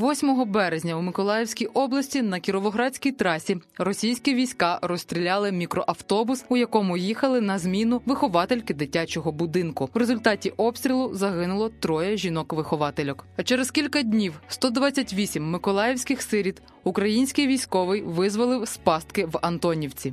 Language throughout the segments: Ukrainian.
8 березня у Миколаївській області на Кіровоградській трасі російські війська розстріляли мікроавтобус, у якому їхали на зміну виховательки дитячого будинку. В результаті обстрілу загинуло троє жінок-виховательок. А через кілька днів 128 миколаївських сиріт український військовий визволив з пастки в Антонівці.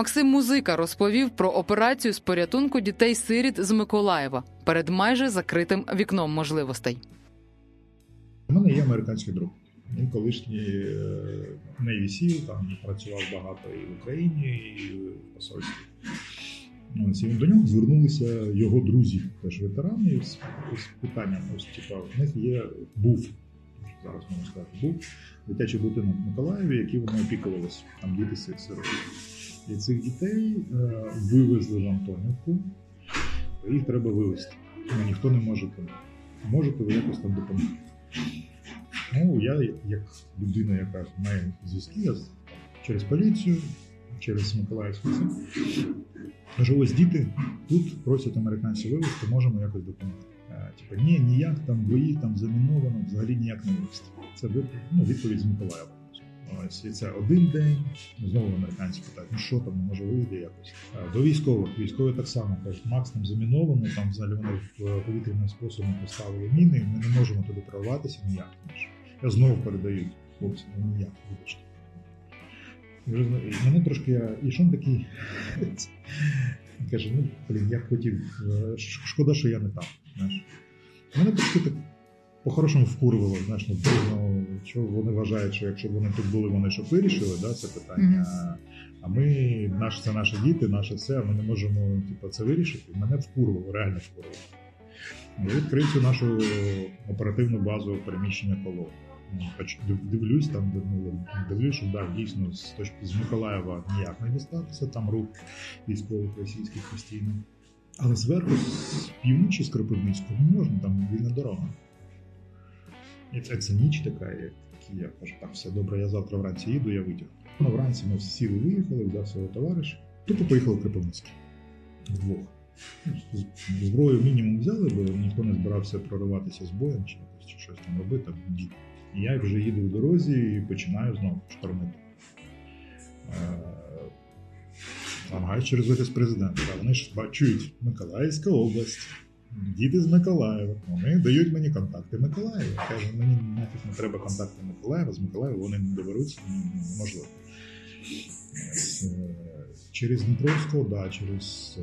Максим Музика розповів про операцію з порятунку дітей-сиріт з Миколаєва перед майже закритим вікном можливостей. У мене є американський друг. Він колишній Navy SEAL, там працював багато і в Україні, і в посольстві. І до нього звернулися його друзі, теж ветерани, з, з питанням: ось типа, в них є був, зараз можна сказати, був дитячий будинок в Миколаєві, який вони опікувалися, там діти сироти. І цих дітей е, вивезли в Антонівку, їх треба вивезти. Ну, ніхто не може там. Можете ви якось там допомогти. Ну, я, як людина, яка має зв'язки, я через поліцію, через Миколаївську. Кажу, ось діти тут просять американці вивезти, можемо якось допомогти. Типа, ні, ніяк там бої, там заміновано, взагалі ніяк не вивезти. Це ну, відповідь з Миколаєва. Ось і це один день. Знову американці питають, ну що там, не може вийти якось. До військових військові так само кажуть, Макс там заміновано, там взагалі вони в повітряним способом поставили міни, ми не можемо туди прорватися ніяк. Я знову передаю хлопцям, ну ніяк, вибачте. Мене трошки я. І що такий каже: ну блін, я хотів, шкода, що я не там. Знаєш. Мене трошки так по-хорошому вкурвало, знаєш, ну, ну, що вони вважають, що якщо б вони тут були, вони щоб вирішили да, це питання. А ми, наш, це наші діти, наше все, ми не можемо типу, це вирішити. Мене вкурвало, реально вкурвало. Я відкрив цю нашу оперативну базу переміщення колон. Дивлюсь, там ну, дивлюсь, що да, дійсно з точки з Миколаєва ніяк не дістатися, там рух військових російських постійно. Але зверху, з півночі, з Кропивницького, можна, там вільна дорога. Це, це ніч така, як я кажу, так, все добре, я завтра вранці їду, я витяг. Ну, вранці ми всі виїхали, взяв свого товариша. Тупо поїхали в Кропивницький. Вдвох. Зброю мінімум взяли, бо ніхто не збирався прориватися з боєм чи щось там робити. І я вже їду в дорозі і починаю знову штормити. Намагаюсь через офіс президента. Вони ж чують Миколаївська область. Діти з Миколаєва. Вони дають мені контакти Миколаєва. Я кажу, мені нафіг не треба контакти Миколаєва, з Миколаєва вони не доберуться, неможливо. Через Дніпровського, да, через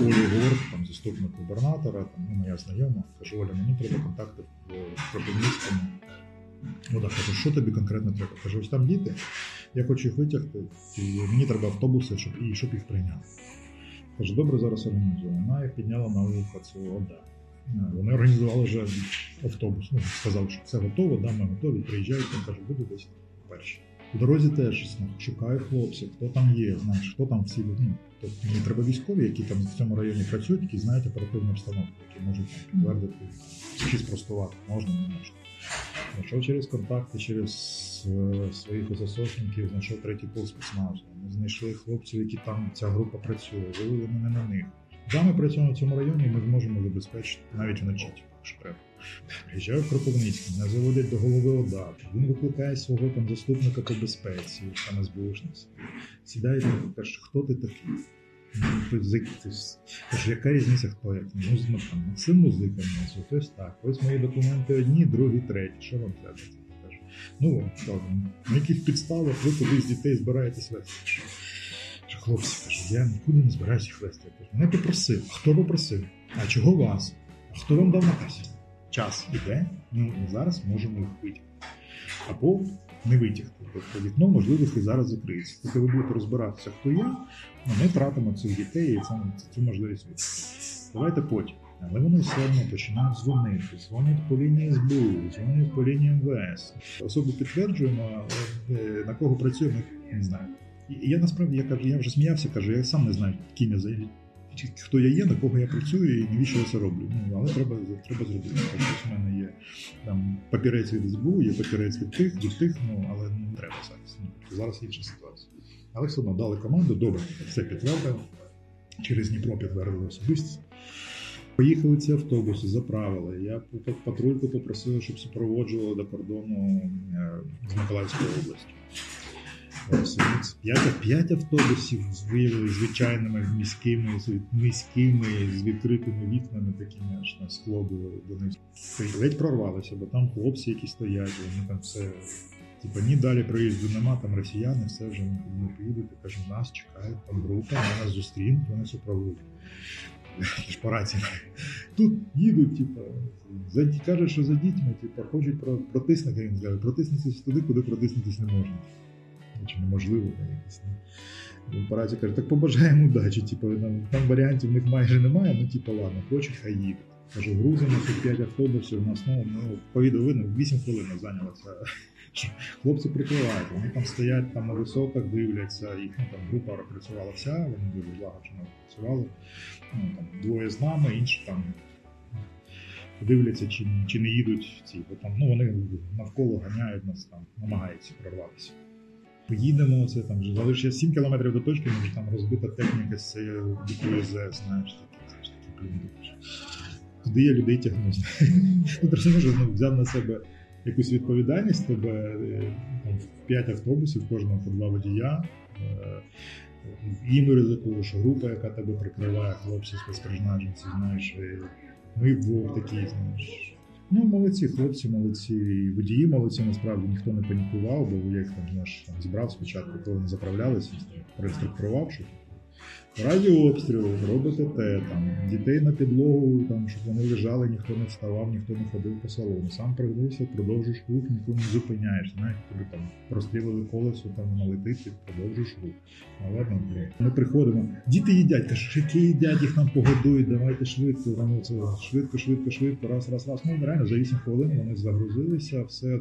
Олю Горд, там заступник губернатора, там ну, моя знайома, кажу, Оля, мені треба контакти в Кропивницькому. Ну так, кажу, що тобі конкретно треба? Кажу, ось там діти, я хочу їх витягти, і мені треба автобуси, щоб і щоб їх прийняти. Каже, добре, зараз організуємо. Вона підняла на вухо цього ОДА. Вони організували вже автобус. Ну, сказав, що все готово, да, ми готові, приїжджають, він каже, буду десь перші. У дорозі теж шукаю хлопців, хто там є, знаєш, хто там всі ну, тобто мені треба військові, які там в цьому районі працюють, які знають оперативну обстановку, які можуть підтвердити чи спростувати, можна, не можна. Знайшов через контакти, через е, своїх засосників, знайшов третій пол спецназу. Ми знайшли хлопців, які там ця група працює, вивели мене на них. Да, ми працюємо в цьому районі, і ми зможемо забезпечити навіть вночі, якщо треба. Приїжджаю в Кропивницький, мене заводять до голови ОДА. Він викликає свого там заступника по безпеці, там СБУшниць. Сідає і каже, хто ти такий? Яка різниця, хто як? Ну, там, Максим музика, ось так. Ось мої документи одні, другі, треті. Що вам треба? Ну, так, на яких підставах ви кудись дітей збираєтесь вести? Хлопці, кажу, я нікуди не збираюся вести. Мене попросив. А хто попросив? А чого вас? А хто вам дав наказ? Час іде, ну зараз можемо їх витягти. Або не витягти. Тобто вікно можливості зараз закриється. Поки ви будете розбиратися, хто я, ну, ми втратимо цих дітей і це, цю можливість витягти. Давайте потім. Але вони все одно починають дзвонити, дзвонять по лінії СБУ, дзвонять по лінії МВС. Особу підтверджуємо, на кого працюємо, не знаю. Я насправді я кажу, я вже сміявся, кажу, я сам не знаю, ким я за хто я є, на кого я працюю і навіщо я це роблю. Ну, Але треба треба зробити. Там папірець від СБУ, є папірець від тих, від тих, ну але не треба зараз. Ну, зараз інша ситуація. Але все одно дали команду, добре, все підтвердили. Через Дніпро підтвердили особистість. Поїхали ці автобуси, заправили. Я патрульку попросив, щоб супроводжували до кордону е, з Миколаївської області. П'ять автобусів виявили звичайними міськими, міськими, з відкритими вікнами, такими аж на скло вони ледь прорвалися, бо там хлопці, які стоять, вони там все. Типа ні далі проїзду нема, там росіяни, все вже не поїдуть. Кажу, нас чекають там група, нас зустрінуть, вони супроводять. по рації. Тут їдуть, за, кажуть, що за дітьми, типу, хочуть протиснути, протиснутися туди, куди протиснутися не можна чи неможливо. якось. Він по раді каже, так побажаємо удачі. Типу, там варіантів в них майже немає, ну типу, ладно, хочуть, хай їдуть. Кажу, грузимо тут 5 автобусів, у нас ну, ну по видно, 8 хвилин зайнялося. Хлопці прикривають, вони там стоять там на висотах, дивляться, їх ну, там група працювала вся, вони дуже злагоджено працювали. Ну, там, Двоє з нами, інші там дивляться, чи чи не їдуть ці, бо там ну, вони навколо ганяють нас, там, намагаються прорватися поїдемо, це там вже залишиться 7 кілометрів до точки, може там розбита техніка з цією ДКЗ, знаєш, такі, такі блін. Туди я людей тягну. Розумієш, ну, взяв на себе якусь відповідальність, тебе е, там, в 5 автобусів, кожного по два водія. Е, їм ризикую, що група, яка тебе прикриває, хлопці спецпризначенці, знаєш, ми вдвох такі, знаєш. Ну, молодці, хлопці, молодці, і водії молодці, насправді ніхто не панікував, бо я їх там, знаєш, там зібрав спочатку, коли не заправлялися, проінструктував, що в обстрілу робите те, там, дітей на підлогу, там, щоб вони лежали, ніхто не вставав, ніхто не ходив по салону. Сам пригнувся, продовжуєш рух, нікого не зупиняєш. Знаєш, тобі там розстрілили колесо, там воно продовжуєш рух. А ладно, ми приходимо. Діти їдять, кажуть, які їдять, їх нам погодують, давайте швидко, там, це, швидко, швидко, швидко, раз, раз, раз. Ну, реально, за 8 хвилин вони загрузилися, все.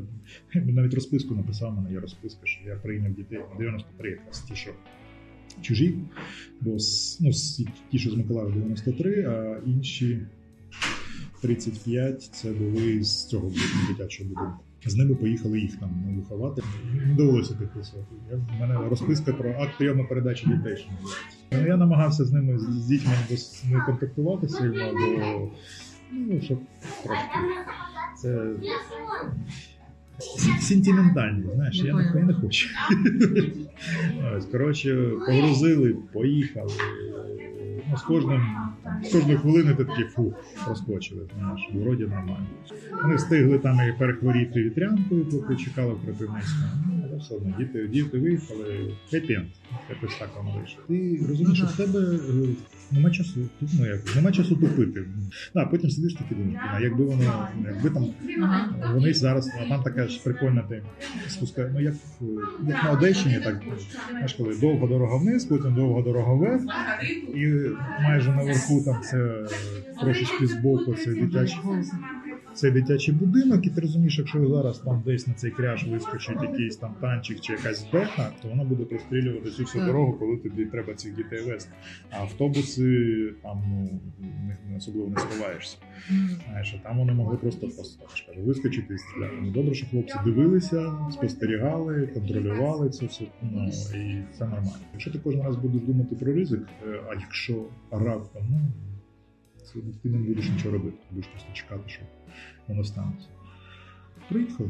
Навіть розписку написав, мене є розписка, що я прийняв дітей 93 якраз ті, що чужі, бо ну, ті, що з Миколаєва 93, а інші 35 це були з цього дитячого будинку. З ними поїхали їх там виховати. Не довелося підписувати. У мене розписка про акт прийому передачі дітей. що ну, Я намагався з ними з дітьми не контактувати сильно, бо ну, щоб трошки це сентиментальні, знаєш, я не, я не хочу. Коротше, погрузили, поїхали. Ну, З кожним, з кожної хвилини ти такий фу, проскочили, знаєш, вроді нормально. Вони встигли там і перехворіти вітрянкою, поки чекали в Кропивницькому. Ну, все одно, діти, діти виїхали, хеппі Якось так воно вийшло. Ти розумієш, що в тебе е, нема часу, ну як, нема часу тупити. Да, потім сидиш таки думаєш, а якби воно, якби там вони зараз, а там така ж прикольна ти спускає, ну як як на Одещині, так знаєш, коли довга дорога вниз, потім довга дорога вверх, і майже наверху там це трошечки збоку, це дитячий цей дитячий будинок, і ти розумієш, якщо зараз там десь на цей кряж вискочить якийсь там танчик чи якась беха, то вона буде прострілювати цю всю дорогу, коли тобі треба цих дітей вести. А автобуси там ну не особливо не сховаєшся. Знаєш, а там вони могли просто кажу, вискочити і стріляти. Ну, добре, що хлопці дивилися, спостерігали, контролювали це все. Ну і це нормально. Якщо ти кожен раз будеш думати про ризик, е, а якщо раптом, ну це ти не будеш нічого робити, будеш просто чекати, що воно станеться. Приїхали.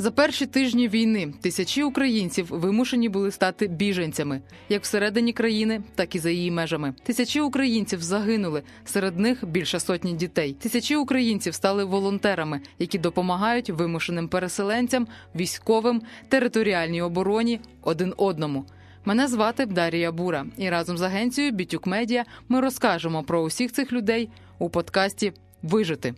За перші тижні війни тисячі українців вимушені були стати біженцями як всередині країни, так і за її межами. Тисячі українців загинули. Серед них більше сотні дітей. Тисячі українців стали волонтерами, які допомагають вимушеним переселенцям, військовим, територіальній обороні один одному. Мене звати Дарія Бура, і разом з агенцією Бітюк Медіа ми розкажемо про усіх цих людей у подкасті Вижити.